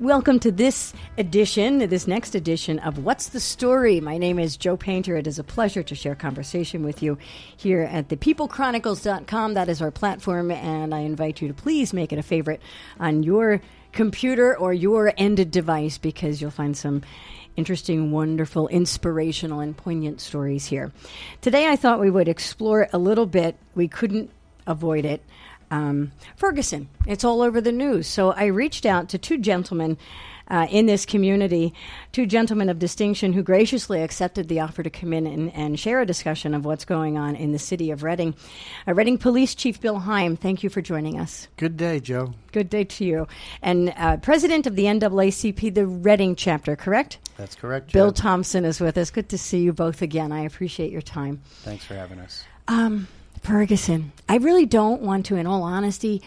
Welcome to this edition, this next edition of What's the Story? My name is Joe Painter. It is a pleasure to share conversation with you here at thepeoplechronicles.com. That is our platform, and I invite you to please make it a favorite on your computer or your ended device because you'll find some interesting, wonderful, inspirational, and poignant stories here. Today, I thought we would explore a little bit, we couldn't avoid it um, Ferguson. It's all over the news. So I reached out to two gentlemen uh, in this community, two gentlemen of distinction who graciously accepted the offer to come in and, and share a discussion of what's going on in the city of Reading. Uh, Reading Police Chief Bill Heim, thank you for joining us. Good day, Joe. Good day to you. And uh, President of the NAACP, the Reading chapter, correct? That's correct. Joe. Bill Thompson is with us. Good to see you both again. I appreciate your time. Thanks for having us. Um, Ferguson. I really don't want to, in all honesty,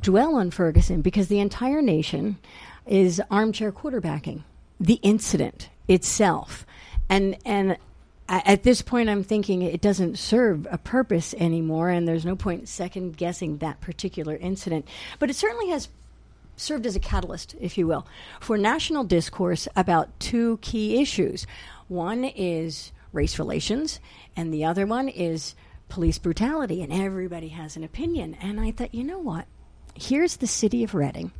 dwell on Ferguson because the entire nation is armchair quarterbacking the incident itself. And, and at this point, I'm thinking it doesn't serve a purpose anymore, and there's no point second guessing that particular incident. But it certainly has served as a catalyst, if you will, for national discourse about two key issues. One is race relations, and the other one is police brutality, and everybody has an opinion. And I thought, you know what? Here's the city of Reading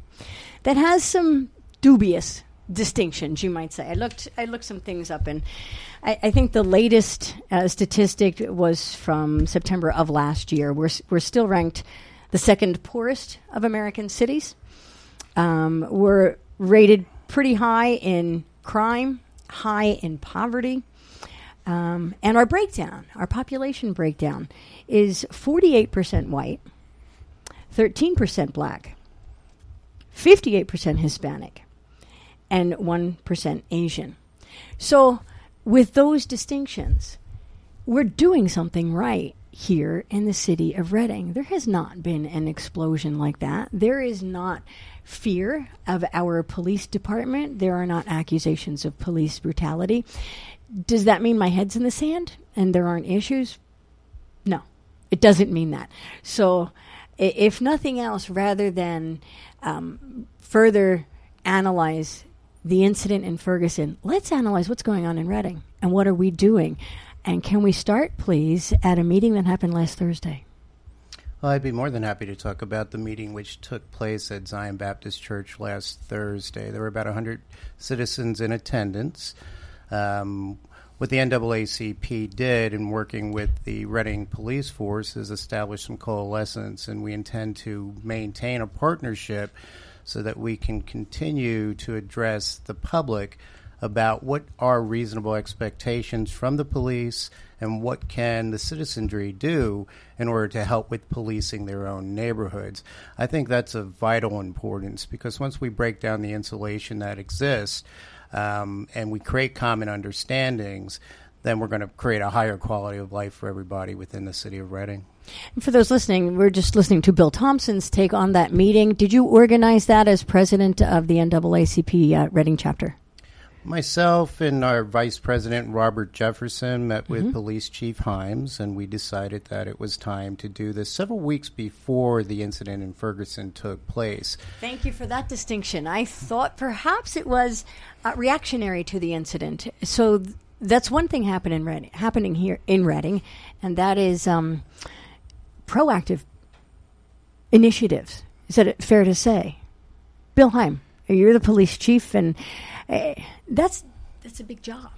that has some dubious distinctions, you might say. I looked, I looked some things up, and I, I think the latest uh, statistic was from September of last year. We're we're still ranked the second poorest of American cities. Um, we're rated pretty high in crime, high in poverty. Um, and our breakdown, our population breakdown, is 48% white, 13% black, 58% Hispanic, and 1% Asian. So, with those distinctions, we're doing something right here in the city of Reading. There has not been an explosion like that. There is not fear of our police department. There are not accusations of police brutality. Does that mean my head's in the sand and there aren't issues? No, it doesn't mean that. So, if nothing else, rather than um, further analyze the incident in Ferguson, let's analyze what's going on in Reading and what are we doing. And can we start, please, at a meeting that happened last Thursday? Well, I'd be more than happy to talk about the meeting which took place at Zion Baptist Church last Thursday. There were about 100 citizens in attendance. Um, what the NAACP did in working with the Reading Police Force is establish some coalescence, and we intend to maintain a partnership so that we can continue to address the public about what are reasonable expectations from the police and what can the citizenry do in order to help with policing their own neighborhoods. I think that's of vital importance because once we break down the insulation that exists, um, and we create common understandings, then we're going to create a higher quality of life for everybody within the city of Reading. And for those listening, we're just listening to Bill Thompson's take on that meeting. Did you organize that as president of the NAACP uh, Reading chapter? Myself and our Vice President Robert Jefferson met with mm-hmm. Police Chief Himes, and we decided that it was time to do this several weeks before the incident in Ferguson took place. Thank you for that distinction. I thought perhaps it was uh, reactionary to the incident. So th- that's one thing happen in Reading, happening here in Reading, and that is um, proactive initiatives. Is that fair to say? Bill Heim, you're the police chief, and uh, that's that's a big job.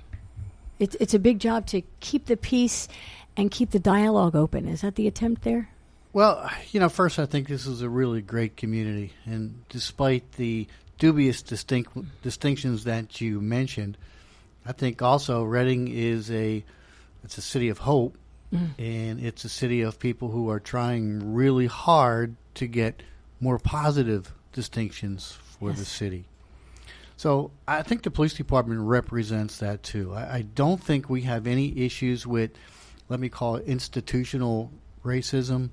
It's it's a big job to keep the peace and keep the dialogue open. Is that the attempt there? Well, you know, first I think this is a really great community, and despite the dubious distinct, distinctions that you mentioned, I think also Reading is a it's a city of hope, mm. and it's a city of people who are trying really hard to get more positive distinctions for yes. the city. So I think the police department represents that too. I, I, don't think we have any issues with, let me call it institutional racism,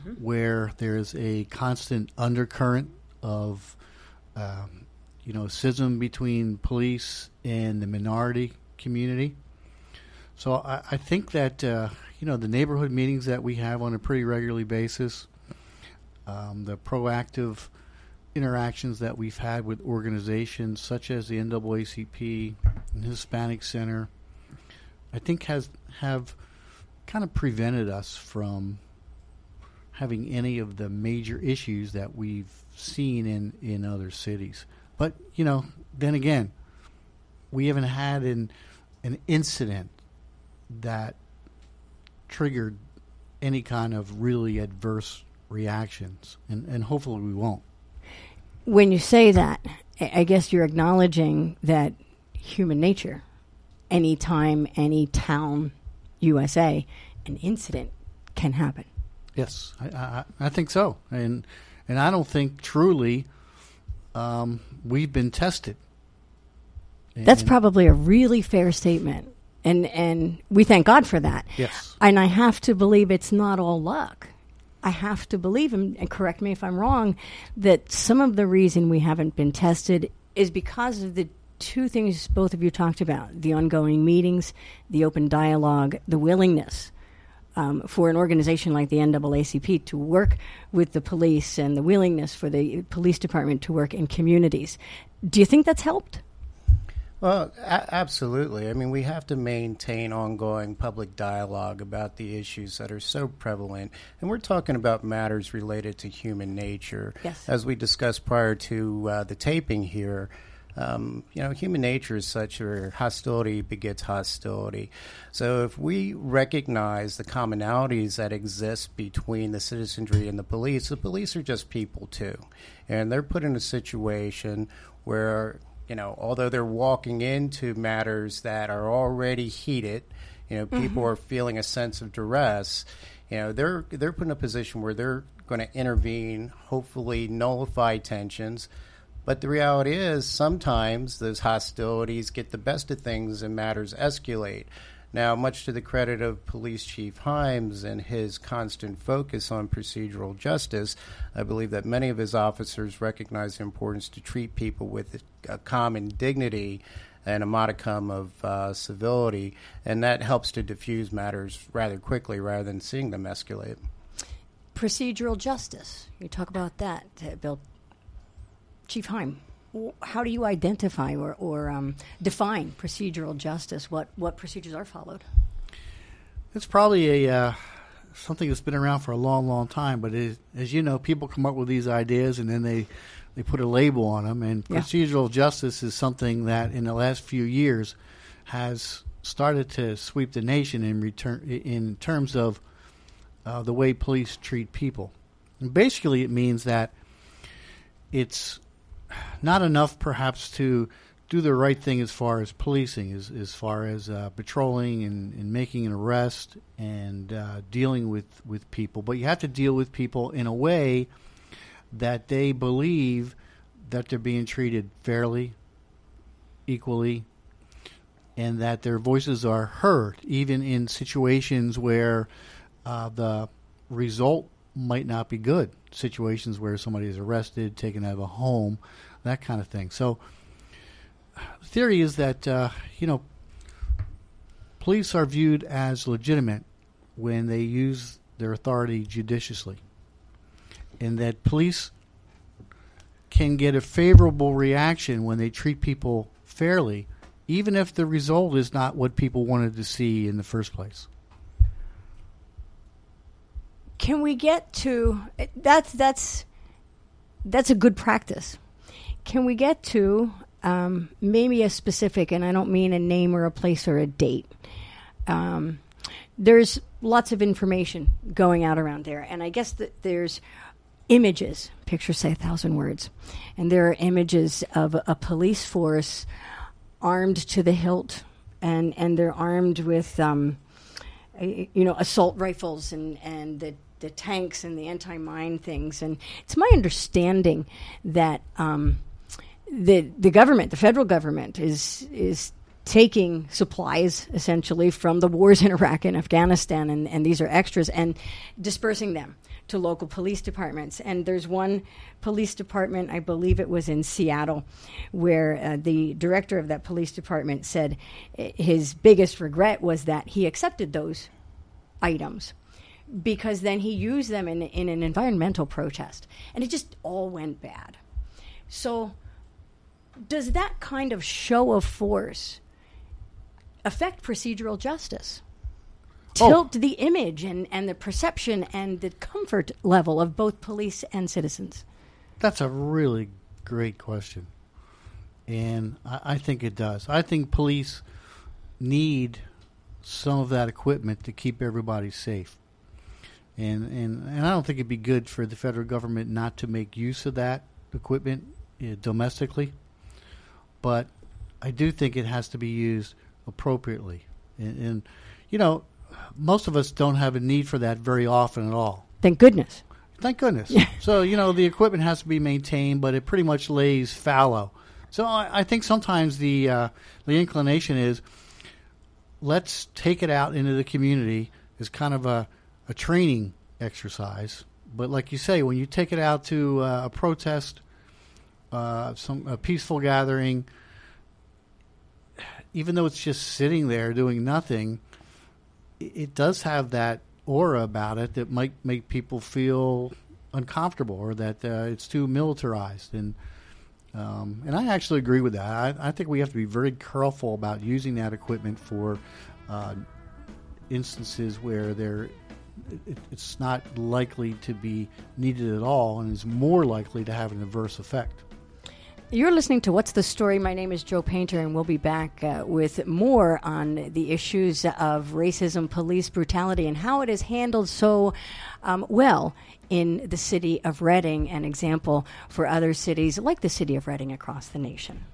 mm-hmm. where there's a constant undercurrent of, um, you know, schism between police and the minority community. So I, I think that uh, you know the neighborhood meetings that we have on a pretty regularly basis, um, the proactive interactions that we've had with organizations such as the NAACP and Hispanic Center, I think has have kind of prevented us from having any of the major issues that we've seen in, in other cities. But you know, then again, we haven't had an an incident that triggered any kind of really adverse reactions, and, and hopefully we won't. When you say that, I guess you're acknowledging that human nature, anytime, any town, USA, an incident can happen. Yes, I, I, I think so, and and I don't think truly um, we've been tested. That's probably a really fair statement, and and we thank God for that. yes. And I have to believe it's not all luck. I have to believe, and correct me if I'm wrong, that some of the reason we haven't been tested is because of the two things both of you talked about the ongoing meetings, the open dialogue, the willingness um, for an organization like the NAACP to work with the police and the willingness for the police department to work in communities. Do you think that's helped? Well, a- absolutely. I mean, we have to maintain ongoing public dialogue about the issues that are so prevalent. And we're talking about matters related to human nature. Yes. As we discussed prior to uh, the taping here, um, you know, human nature is such where hostility begets hostility. So if we recognize the commonalities that exist between the citizenry and the police, the police are just people too. And they're put in a situation where you know, although they're walking into matters that are already heated, you know, people mm-hmm. are feeling a sense of duress. You know, they're they're put in a position where they're going to intervene, hopefully nullify tensions. But the reality is, sometimes those hostilities get the best of things and matters escalate. Now, much to the credit of Police Chief Himes and his constant focus on procedural justice, I believe that many of his officers recognize the importance to treat people with a common dignity and a modicum of uh, civility, and that helps to diffuse matters rather quickly rather than seeing them escalate. Procedural justice. You talk about that, uh, Bill. Chief Heim, how do you identify or, or um, define procedural justice? What, what procedures are followed? It's probably a uh, something that's been around for a long, long time. But it, as you know, people come up with these ideas and then they they put a label on them. And Yeah. procedural justice is something that in the last few years has started to sweep the nation in return in terms of uh, the way police treat people. And basically, it means that it's not enough, perhaps, to do the right thing as far as policing, as, as far as uh, patrolling and, and making an arrest and uh, dealing with, with people. But you have to deal with people in a way that they believe that they're being treated fairly, equally, and that their voices are heard, even in situations where uh, the result might not be good. Situations where somebody is arrested, taken out of a home, that kind of thing. So, the theory is that uh, you know police are viewed as legitimate when they use their authority judiciously, and that police can get a favorable reaction when they treat people fairly, even if the result is not what people wanted to see in the first place. Can we get to that's that's that's a good practice. Can we get to um, maybe a specific, and I don't mean a name or a place or a date. Um, there's lots of information going out around there, and I guess that there's images. Pictures say a thousand words, and there are images of a police force armed to the hilt, and and they're armed with. Um, you know, assault rifles and, and the, the tanks and the anti mine things. And it's my understanding that um, the the government, the federal government, is is taking supplies essentially from the wars in Iraq and Afghanistan, and, and these are extras, and dispersing them to local police departments. And there's one police department, I believe it was in Seattle, where uh, the director of that police department said uh, his biggest regret was that he accepted those items because then he used them in, in an environmental protest. And it just all went bad. So, does that kind of show of force affect procedural justice? Oh. Tilt the image and, and the perception and the comfort level of both police and citizens? That's a really great question. And I, I think it does. I think police need some of that equipment to keep everybody safe. And, and, and I don't think it'd be good for the federal government not to make use of that equipment uh, domestically. But I do think it has to be used appropriately. And, and, you know, most of us don't have a need for that very often at all. Thank goodness. Thank goodness. so you know the equipment has to be maintained, but it pretty much lays fallow. So I, I think sometimes the uh, the inclination is let's take it out into the community as kind of a, a training exercise. But like you say, when you take it out to uh, a protest, uh, some a peaceful gathering, even though it's just sitting there doing nothing, it, it does have that aura about it that might make people feel uncomfortable or that uh, it's too militarized and um, and I actually agree with that. I, I, think we have to be very careful about using that equipment for uh, instances where there it, it's not likely to be needed at all and is more likely to have an adverse effect. You're listening to What's the Story? My name is Joe Painter, and we'll be back uh, with more on the issues of racism, police brutality, and how it is handled so um, well in the city of Reading, an example for other cities like the city of Reading across the nation.